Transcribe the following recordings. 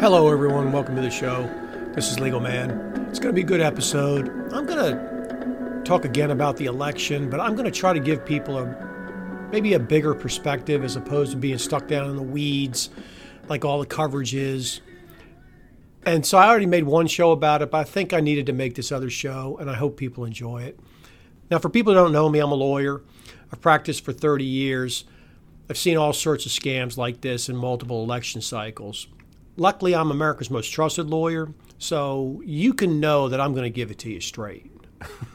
Hello, everyone. Welcome to the show. This is Legal Man. It's going to be a good episode. I'm going to talk again about the election, but I'm going to try to give people a maybe a bigger perspective as opposed to being stuck down in the weeds like all the coverage is. And so I already made one show about it, but I think I needed to make this other show, and I hope people enjoy it. Now, for people who don't know me, I'm a lawyer. I've practiced for 30 years. I've seen all sorts of scams like this in multiple election cycles. Luckily, I'm America's most trusted lawyer, so you can know that I'm going to give it to you straight.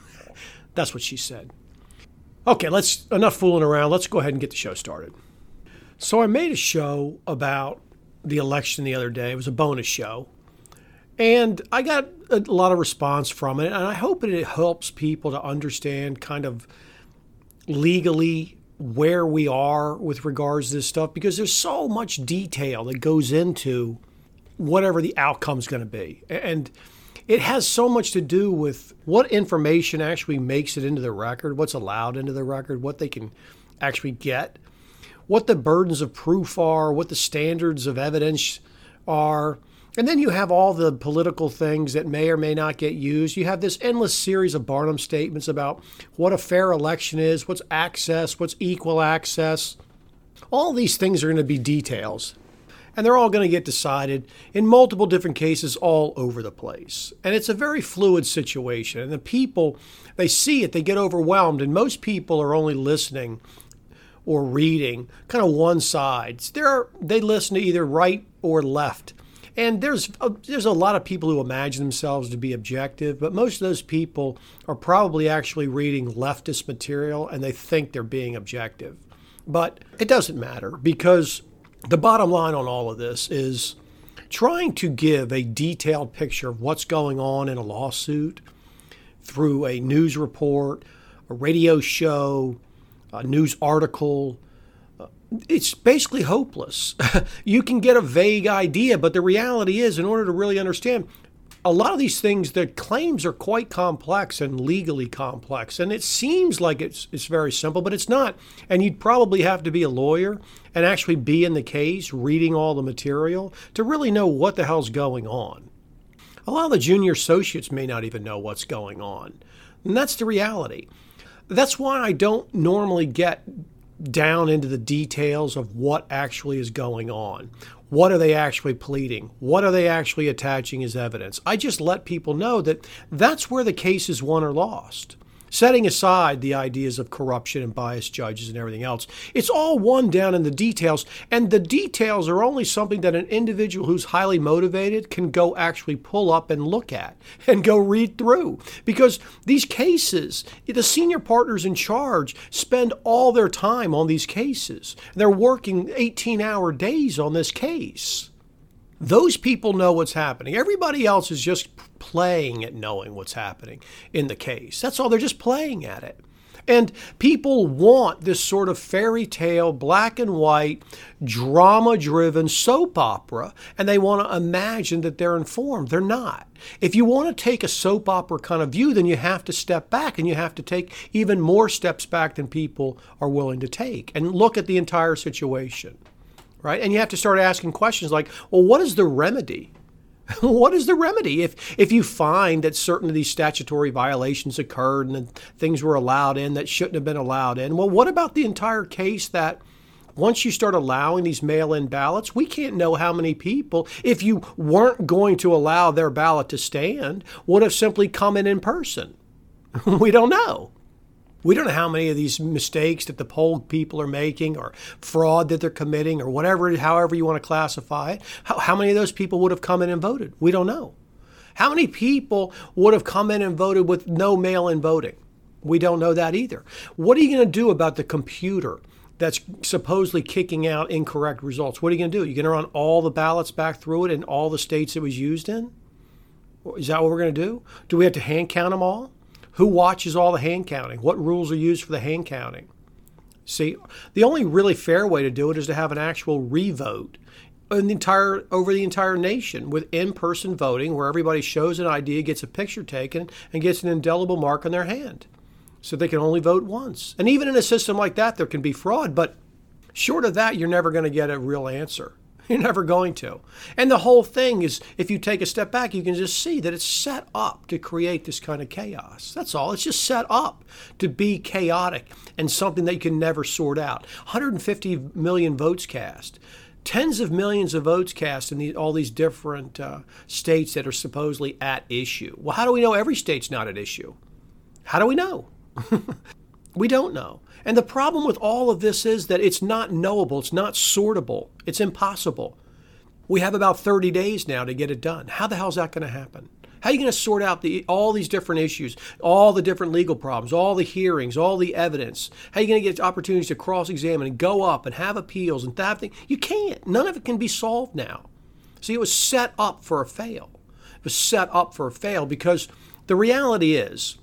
That's what she said. Okay, let's enough fooling around. Let's go ahead and get the show started. So I made a show about the election the other day. It was a bonus show. And I got a lot of response from it, and I hope it helps people to understand kind of legally where we are with regards to this stuff because there's so much detail that goes into whatever the outcome's going to be. And it has so much to do with what information actually makes it into the record, what's allowed into the record, what they can actually get, what the burdens of proof are, what the standards of evidence are. And then you have all the political things that may or may not get used. You have this endless series of Barnum statements about what a fair election is, what's access, what's equal access. All these things are going to be details. And they're all going to get decided in multiple different cases all over the place. And it's a very fluid situation. And the people, they see it, they get overwhelmed. And most people are only listening or reading kind of one side. There are, they listen to either right or left. And there's a, there's a lot of people who imagine themselves to be objective, but most of those people are probably actually reading leftist material and they think they're being objective. But it doesn't matter because the bottom line on all of this is trying to give a detailed picture of what's going on in a lawsuit through a news report, a radio show, a news article. It's basically hopeless. you can get a vague idea, but the reality is, in order to really understand, a lot of these things, the claims are quite complex and legally complex. And it seems like it's, it's very simple, but it's not. And you'd probably have to be a lawyer and actually be in the case, reading all the material to really know what the hell's going on. A lot of the junior associates may not even know what's going on. And that's the reality. That's why I don't normally get down into the details of what actually is going on. What are they actually pleading? What are they actually attaching as evidence? I just let people know that that's where the case is won or lost setting aside the ideas of corruption and biased judges and everything else. It's all won down in the details, and the details are only something that an individual who's highly motivated can go actually pull up and look at and go read through. Because these cases, the senior partners in charge spend all their time on these cases. They're working 18 hour days on this case. Those people know what's happening. Everybody else is just playing at knowing what's happening in the case. That's all. They're just playing at it. And people want this sort of fairy tale, black and white, drama driven soap opera, and they want to imagine that they're informed. They're not. If you want to take a soap opera kind of view, then you have to step back and you have to take even more steps back than people are willing to take and look at the entire situation right? And you have to start asking questions like, well, what is the remedy? what is the remedy if if you find that certain of these statutory violations occurred and things were allowed in that shouldn't have been allowed in? Well, what about the entire case that once you start allowing these mail-in ballots, we can't know how many people, if you weren't going to allow their ballot to stand, would have simply come in in person. we don't know. We don't know how many of these mistakes that the poll people are making or fraud that they're committing or whatever, however you want to classify it. How, how many of those people would have come in and voted? We don't know. How many people would have come in and voted with no mail in voting? We don't know that either. What are you going to do about the computer that's supposedly kicking out incorrect results? What are you going to do? You're going to run all the ballots back through it in all the states it was used in? Is that what we're going to do? Do we have to hand count them all? Who watches all the hand counting? What rules are used for the hand counting? See, the only really fair way to do it is to have an actual revote in the entire over the entire nation with in-person voting where everybody shows an ID, gets a picture taken, and gets an indelible mark on their hand. So they can only vote once. And even in a system like that, there can be fraud, but short of that, you're never going to get a real answer. You're never going to. And the whole thing is, if you take a step back, you can just see that it's set up to create this kind of chaos. That's all. It's just set up to be chaotic and something that you can never sort out. 150 million votes cast. Tens of millions of votes cast in the, all these different uh, states that are supposedly at issue. Well, how do we know every state's not at issue? How do we know? we don't know. And the problem with all of this is that it's not knowable, it's not sortable, it's impossible. We have about 30 days now to get it done. How the hell is that going to happen? How are you going to sort out the, all these different issues, all the different legal problems, all the hearings, all the evidence? How are you going to get opportunities to cross examine and go up and have appeals and that thing? You can't. None of it can be solved now. See, it was set up for a fail. It was set up for a fail because the reality is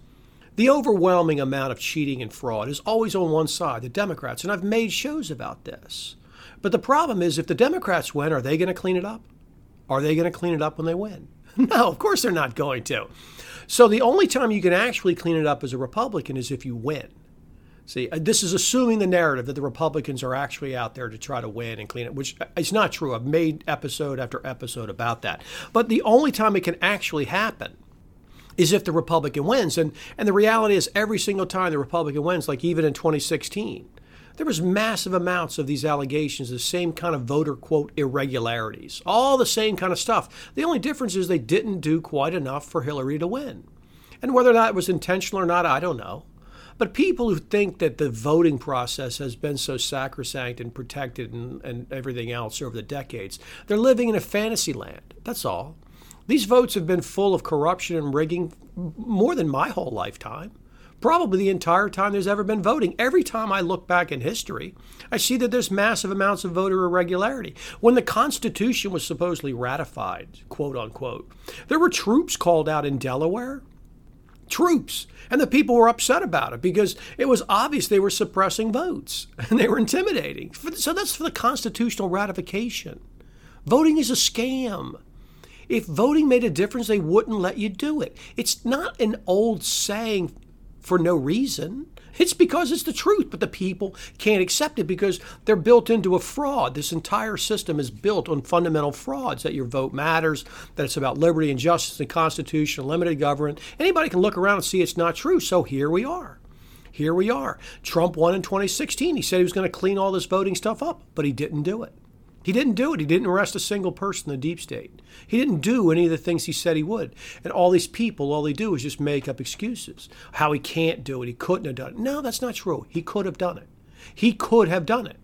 the overwhelming amount of cheating and fraud is always on one side, the Democrats. And I've made shows about this. But the problem is, if the Democrats win, are they going to clean it up? Are they going to clean it up when they win? No, of course they're not going to. So the only time you can actually clean it up as a Republican is if you win. See, uh, this is assuming the narrative that the Republicans are actually out there to try to win and clean it, which uh, is not true. I've made episode after episode about that. But the only time it can actually happen is if the Republican wins. And, and the reality is, every single time the Republican wins, like even in 2016, there was massive amounts of these allegations, the same kind of voter quote irregularities, all the same kind of stuff. The only difference is they didn't do quite enough for Hillary to win. And whether or not it was intentional or not, I don't know. But people who think that the voting process has been so sacrosanct and protected and, and everything else over the decades, they're living in a fantasy land. That's all. These votes have been full of corruption and rigging more than my whole lifetime. Probably the entire time there's ever been voting. Every time I look back in history, I see that there's massive amounts of voter irregularity. When the Constitution was supposedly ratified, quote unquote, there were troops called out in Delaware. Troops. And the people were upset about it because it was obvious they were suppressing votes and they were intimidating. So that's for the constitutional ratification. Voting is a scam. If voting made a difference, they wouldn't let you do it. It's not an old saying for no reason. It's because it's the truth, but the people can't accept it because they're built into a fraud. This entire system is built on fundamental frauds that your vote matters, that it's about liberty and justice and constitution, limited government. Anybody can look around and see it's not true. So here we are. Here we are. Trump won in 2016. He said he was going to clean all this voting stuff up, but he didn't do it. He didn't do it. He didn't arrest a single person in the deep state. He didn't do any of the things he said he would. And all these people, all they do is just make up excuses. How he can't do it. He couldn't have done it. No, that's not true. He could have done it. He could have done it.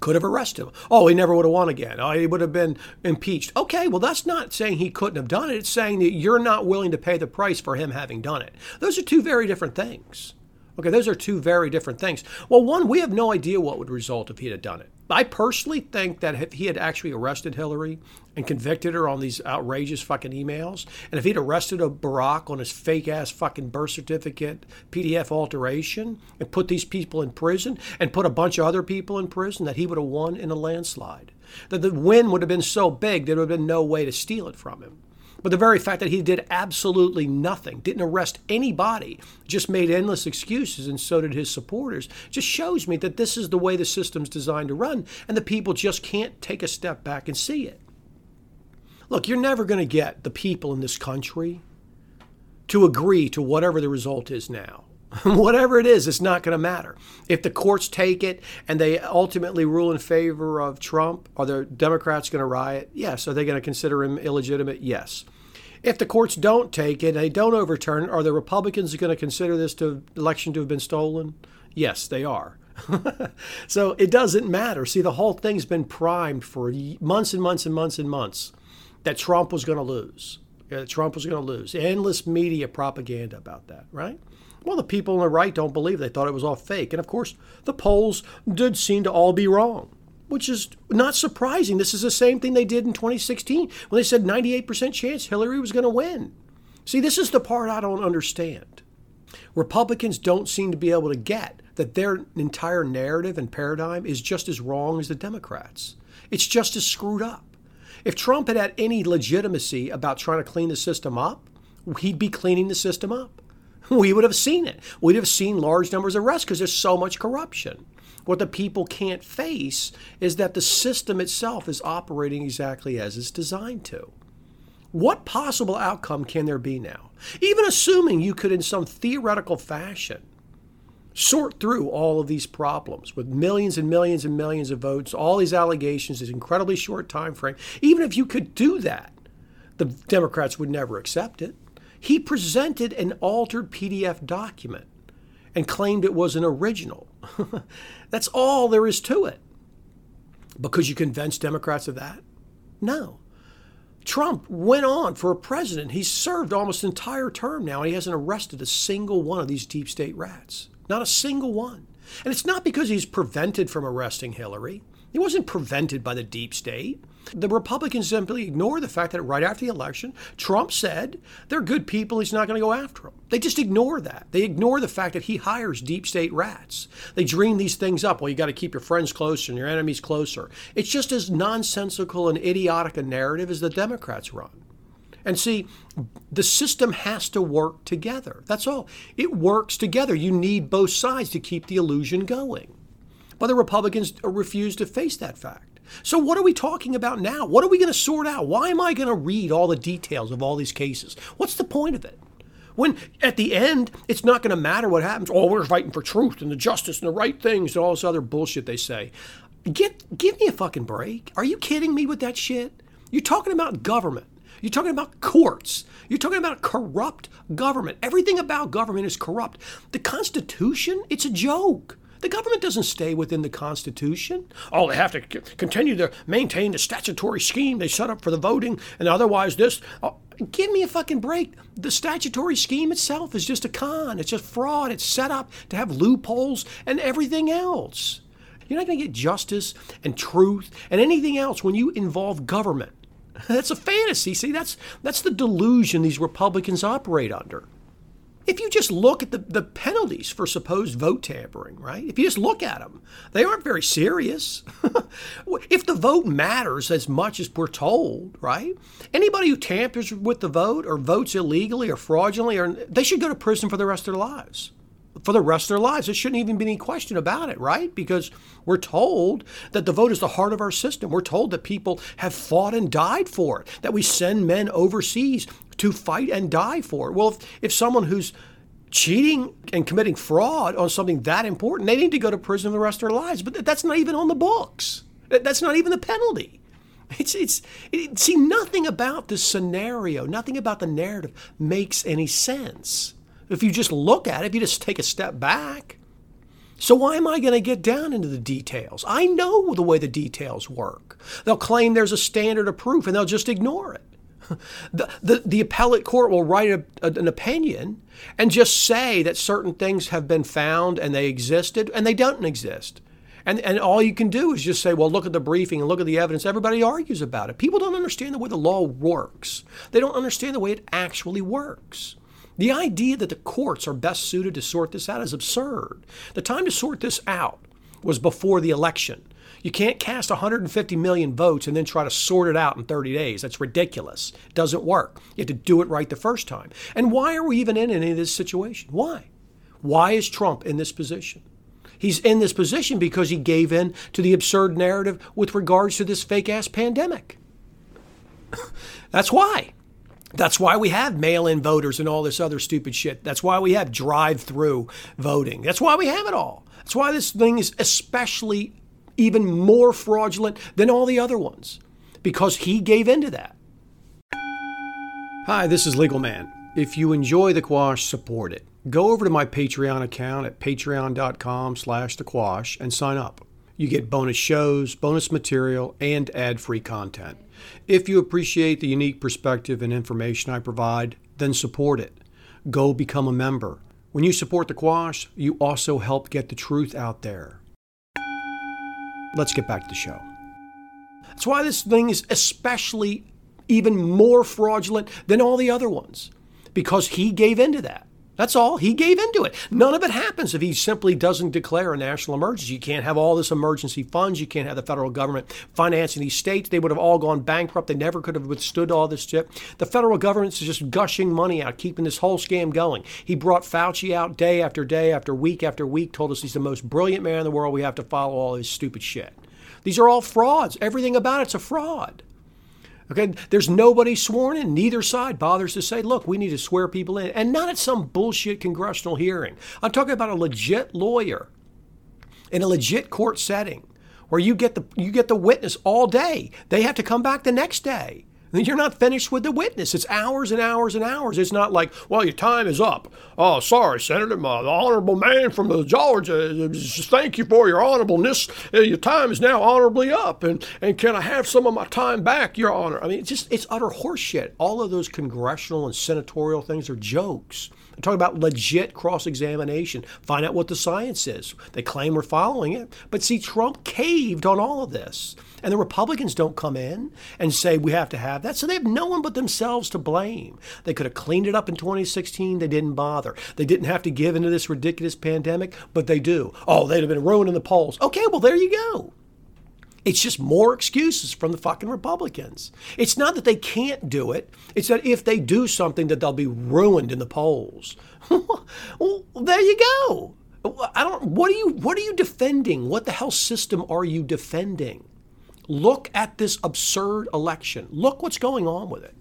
Could have arrested him. Oh, he never would have won again. Oh, he would have been impeached. Okay, well, that's not saying he couldn't have done it. It's saying that you're not willing to pay the price for him having done it. Those are two very different things. Okay, those are two very different things. Well, one, we have no idea what would result if he had done it. I personally think that if he had actually arrested Hillary and convicted her on these outrageous fucking emails, and if he'd arrested a Barack on his fake ass fucking birth certificate PDF alteration and put these people in prison and put a bunch of other people in prison, that he would have won in a landslide. That the win would have been so big there would have been no way to steal it from him. But the very fact that he did absolutely nothing, didn't arrest anybody, just made endless excuses, and so did his supporters, just shows me that this is the way the system's designed to run, and the people just can't take a step back and see it. Look, you're never going to get the people in this country to agree to whatever the result is now. Whatever it is, it's not going to matter. If the courts take it and they ultimately rule in favor of Trump, are the Democrats going to riot? Yes. Are they going to consider him illegitimate? Yes. If the courts don't take it, and they don't overturn it, are the Republicans going to consider this to, election to have been stolen? Yes, they are. so it doesn't matter. See, the whole thing's been primed for months and months and months and months that Trump was going to lose. Trump was going to lose. Endless media propaganda about that, right? Well, the people on the right don't believe. They thought it was all fake. And of course, the polls did seem to all be wrong, which is not surprising. This is the same thing they did in 2016 when they said 98% chance Hillary was going to win. See, this is the part I don't understand. Republicans don't seem to be able to get that their entire narrative and paradigm is just as wrong as the Democrats. It's just as screwed up. If Trump had had any legitimacy about trying to clean the system up, he'd be cleaning the system up we would have seen it. We'd have seen large numbers of arrests because there's so much corruption. What the people can't face is that the system itself is operating exactly as it's designed to. What possible outcome can there be now? Even assuming you could, in some theoretical fashion, sort through all of these problems with millions and millions and millions of votes, all these allegations, this incredibly short time frame. Even if you could do that, the Democrats would never accept it. He presented an altered PDF document and claimed it was an original. That's all there is to it. Because you convince Democrats of that? No. Trump went on for a president. He's served almost an entire term now, and he hasn't arrested a single one of these deep state rats. Not a single one. And it's not because he's prevented from arresting Hillary. He wasn't prevented by the deep state. The Republicans simply ignore the fact that right after the election, Trump said they're good people, he's not going to go after them. They just ignore that. They ignore the fact that he hires deep state rats. They dream these things up. Well, you got to keep your friends closer and your enemies closer. It's just as nonsensical and idiotic a narrative as the Democrats run. And see, the system has to work together. That's all. It works together. You need both sides to keep the illusion going. But the Republicans refuse to face that fact. So, what are we talking about now? What are we going to sort out? Why am I going to read all the details of all these cases? What's the point of it? When at the end, it's not going to matter what happens. Oh, we're fighting for truth and the justice and the right things and all this other bullshit they say. Get, give me a fucking break. Are you kidding me with that shit? You're talking about government. You're talking about courts. You're talking about corrupt government. Everything about government is corrupt. The Constitution, it's a joke. The government doesn't stay within the Constitution. Oh, they have to c- continue to maintain the statutory scheme they set up for the voting, and otherwise, this. Oh, give me a fucking break. The statutory scheme itself is just a con. It's just fraud. It's set up to have loopholes and everything else. You're not going to get justice and truth and anything else when you involve government. That's a fantasy. See, that's that's the delusion these Republicans operate under. If you just look at the, the penalties for supposed vote tampering, right? If you just look at them, they aren't very serious. if the vote matters as much as we're told, right? Anybody who tampers with the vote or votes illegally or fraudulently, or, they should go to prison for the rest of their lives for the rest of their lives. There shouldn't even be any question about it, right? Because we're told that the vote is the heart of our system. We're told that people have fought and died for it, that we send men overseas to fight and die for it. Well, if, if someone who's cheating and committing fraud on something that important, they need to go to prison for the rest of their lives. But that's not even on the books. That's not even the penalty. It's, it's, it, see, nothing about the scenario, nothing about the narrative makes any sense. If you just look at it, if you just take a step back. So why am I going to get down into the details? I know the way the details work. They'll claim there's a standard of proof and they'll just ignore it. the, the, the appellate court will write a, a, an opinion and just say that certain things have been found and they existed and they don't exist. And, and all you can do is just say, well, look at the briefing and look at the evidence. Everybody argues about it. People don't understand the way the law works, they don't understand the way it actually works. The idea that the courts are best suited to sort this out is absurd. The time to sort this out was before the election. You can't cast 150 million votes and then try to sort it out in 30 days. That's ridiculous. It doesn't work. You have to do it right the first time. And why are we even in any of this situation? Why? Why is Trump in this position? He's in this position because he gave in to the absurd narrative with regards to this fake ass pandemic. That's why. That's why we have mail in voters and all this other stupid shit. That's why we have drive through voting. That's why we have it all. That's why this thing is especially even more fraudulent than all the other ones because he gave into that. Hi, this is Legal Man. If you enjoy the Quash, support it. Go over to my Patreon account at patreon.com slash the Quash and sign up. You get bonus shows, bonus material, and ad-free content. If you appreciate the unique perspective and information I provide, then support it. Go become a member. When you support the Quash, you also help get the truth out there. Let's get back to the show. That's why this thing is especially even more fraudulent than all the other ones, because he gave into that. That's all. He gave into it. None of it happens if he simply doesn't declare a national emergency. You can't have all this emergency funds. You can't have the federal government financing these states. They would have all gone bankrupt. They never could have withstood all this shit. The federal government is just gushing money out, keeping this whole scam going. He brought Fauci out day after day after week after week, told us he's the most brilliant man in the world. We have to follow all his stupid shit. These are all frauds. Everything about it's a fraud. Okay, there's nobody sworn in. Neither side bothers to say, look, we need to swear people in. And not at some bullshit congressional hearing. I'm talking about a legit lawyer in a legit court setting where you get the you get the witness all day. They have to come back the next day. You're not finished with the witness. It's hours and hours and hours. It's not like, well, your time is up. Oh, sorry, Senator, my, the honorable man from Georgia. Thank you for your honorableness. Uh, your time is now honorably up, and and can I have some of my time back, Your Honor? I mean, it's just it's utter horseshit. All of those congressional and senatorial things are jokes. I'm talking about legit cross examination. Find out what the science is. They claim we're following it. But see, Trump caved on all of this. And the Republicans don't come in and say we have to have that. So they have no one but themselves to blame. They could have cleaned it up in 2016. They didn't bother. They didn't have to give into this ridiculous pandemic, but they do. Oh, they'd have been ruining the polls. Okay, well, there you go. It's just more excuses from the fucking Republicans. It's not that they can't do it. It's that if they do something that they'll be ruined in the polls. well, there you go. I don't what are you what are you defending? What the hell system are you defending? Look at this absurd election. Look what's going on with it.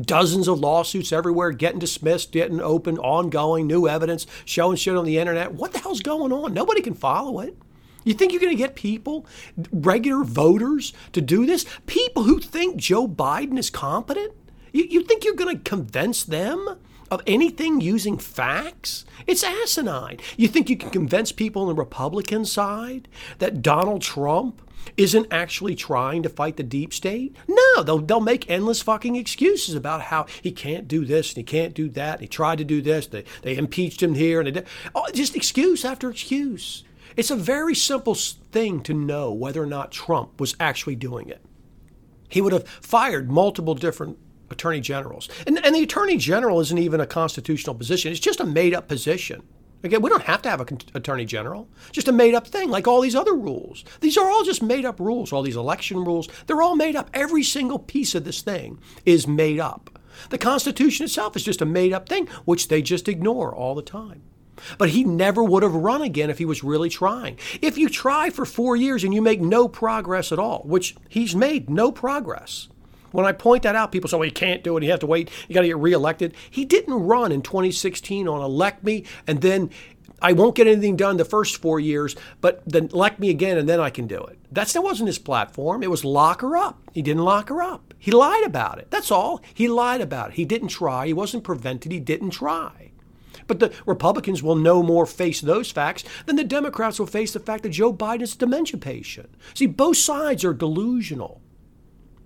Dozens of lawsuits everywhere, getting dismissed, getting open, ongoing, new evidence, showing shit on the internet. What the hell's going on? Nobody can follow it. You think you're going to get people, regular voters, to do this? People who think Joe Biden is competent? You, you think you're going to convince them of anything using facts? It's asinine. You think you can convince people on the Republican side that Donald Trump isn't actually trying to fight the deep state? No, they'll, they'll make endless fucking excuses about how he can't do this and he can't do that. And he tried to do this. They, they impeached him here and they did. Oh, just excuse after excuse. It's a very simple thing to know whether or not Trump was actually doing it. He would have fired multiple different attorney generals. And, and the attorney general isn't even a constitutional position, it's just a made up position. Again, we don't have to have an attorney general. Just a made up thing, like all these other rules. These are all just made up rules. All these election rules, they're all made up. Every single piece of this thing is made up. The Constitution itself is just a made up thing, which they just ignore all the time. But he never would have run again if he was really trying. If you try for four years and you make no progress at all, which he's made no progress. When I point that out, people say, well, you can't do it. You have to wait. You got to get reelected. He didn't run in 2016 on elect me and then I won't get anything done the first four years, but then elect me again and then I can do it. That's, that wasn't his platform. It was lock her up. He didn't lock her up. He lied about it. That's all. He lied about it. He didn't try. He wasn't prevented. He didn't try. But the Republicans will no more face those facts than the Democrats will face the fact that Joe Biden is a dementia patient. See, both sides are delusional.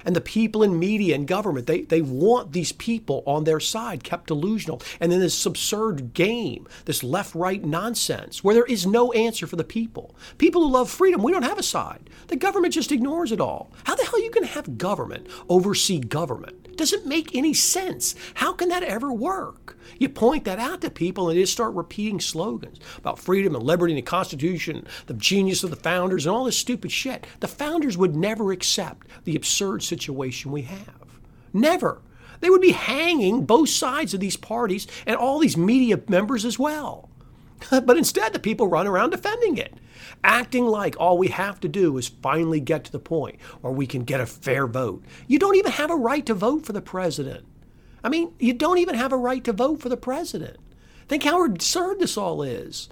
And the people in media and government, they, they want these people on their side kept delusional. And then this absurd game, this left right nonsense, where there is no answer for the people. People who love freedom, we don't have a side. The government just ignores it all. How the hell are you going to have government oversee government? Doesn't make any sense. How can that ever work? You point that out to people and they start repeating slogans about freedom and liberty and the Constitution, the genius of the founders, and all this stupid shit. The founders would never accept the absurd situation we have. Never. They would be hanging both sides of these parties and all these media members as well. but instead, the people run around defending it, acting like all we have to do is finally get to the point where we can get a fair vote. You don't even have a right to vote for the president. I mean, you don't even have a right to vote for the president. Think how absurd this all is.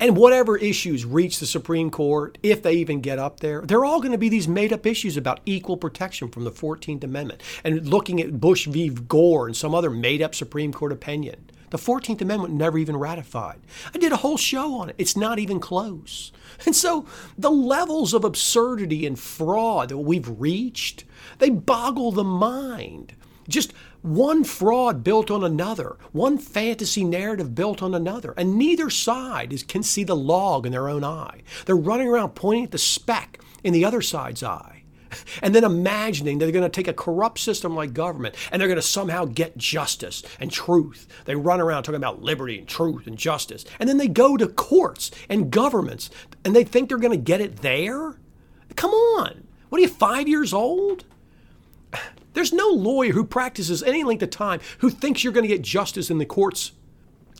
And whatever issues reach the Supreme Court, if they even get up there, they're all going to be these made up issues about equal protection from the 14th Amendment and looking at Bush v. Gore and some other made up Supreme Court opinion. The 14th Amendment never even ratified. I did a whole show on it. It's not even close. And so the levels of absurdity and fraud that we've reached, they boggle the mind. Just one fraud built on another, one fantasy narrative built on another, and neither side is, can see the log in their own eye. They're running around pointing at the speck in the other side's eye. and then imagining they're going to take a corrupt system like government and they're going to somehow get justice and truth. They run around talking about liberty and truth and justice. And then they go to courts and governments and they think they're going to get it there? Come on. What are you, five years old? There's no lawyer who practices any length of time who thinks you're going to get justice in the courts.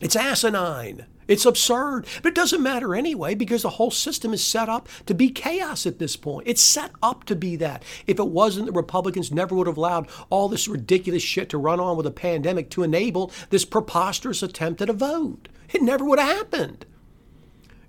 It's asinine. It's absurd, but it doesn't matter anyway because the whole system is set up to be chaos at this point. It's set up to be that. If it wasn't, the Republicans never would have allowed all this ridiculous shit to run on with a pandemic to enable this preposterous attempt at a vote. It never would have happened.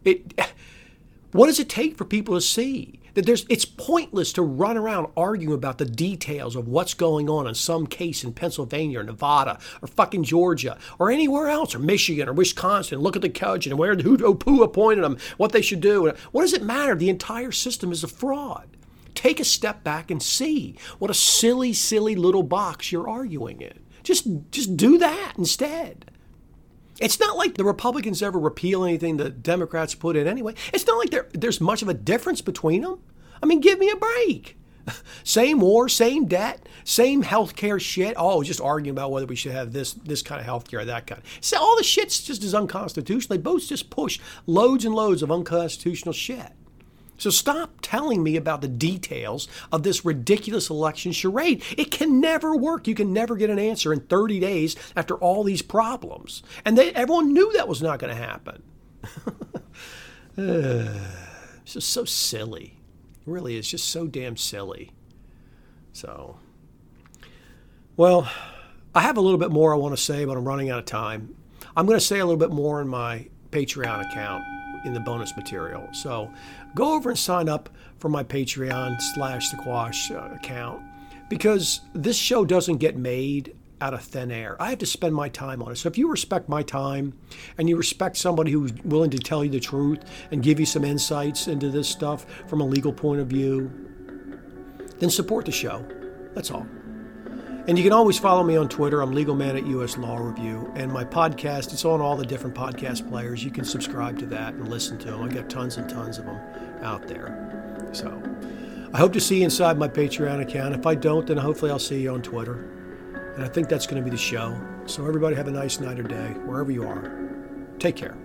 It, what does it take for people to see? That there's it's pointless to run around arguing about the details of what's going on in some case in Pennsylvania or Nevada or fucking Georgia or anywhere else or Michigan or Wisconsin. Look at the coach and where who, who appointed them, what they should do. What does it matter? The entire system is a fraud. Take a step back and see what a silly, silly little box you're arguing in. Just just do that instead. It's not like the Republicans ever repeal anything the Democrats put in anyway. It's not like there, there's much of a difference between them. I mean, give me a break. same war, same debt, same healthcare shit. Oh, just arguing about whether we should have this this kind of healthcare or that kind. So all the shit's just as unconstitutional. They both just push loads and loads of unconstitutional shit. So stop telling me about the details of this ridiculous election charade. It can never work. You can never get an answer in 30 days after all these problems. And they, everyone knew that was not going to happen. it's just so silly. It really is just so damn silly. So, well, I have a little bit more I want to say, but I'm running out of time. I'm going to say a little bit more in my Patreon account in the bonus material. So go over and sign up for my Patreon slash Quash uh, account because this show doesn't get made out of thin air. I have to spend my time on it. So if you respect my time and you respect somebody who's willing to tell you the truth and give you some insights into this stuff from a legal point of view, then support the show. That's all. And you can always follow me on Twitter. I'm Legal Man at US Law Review. And my podcast, it's on all the different podcast players. You can subscribe to that and listen to them. I got tons and tons of them out there. So I hope to see you inside my Patreon account. If I don't, then hopefully I'll see you on Twitter. And I think that's going to be the show. So everybody have a nice night or day, wherever you are. Take care.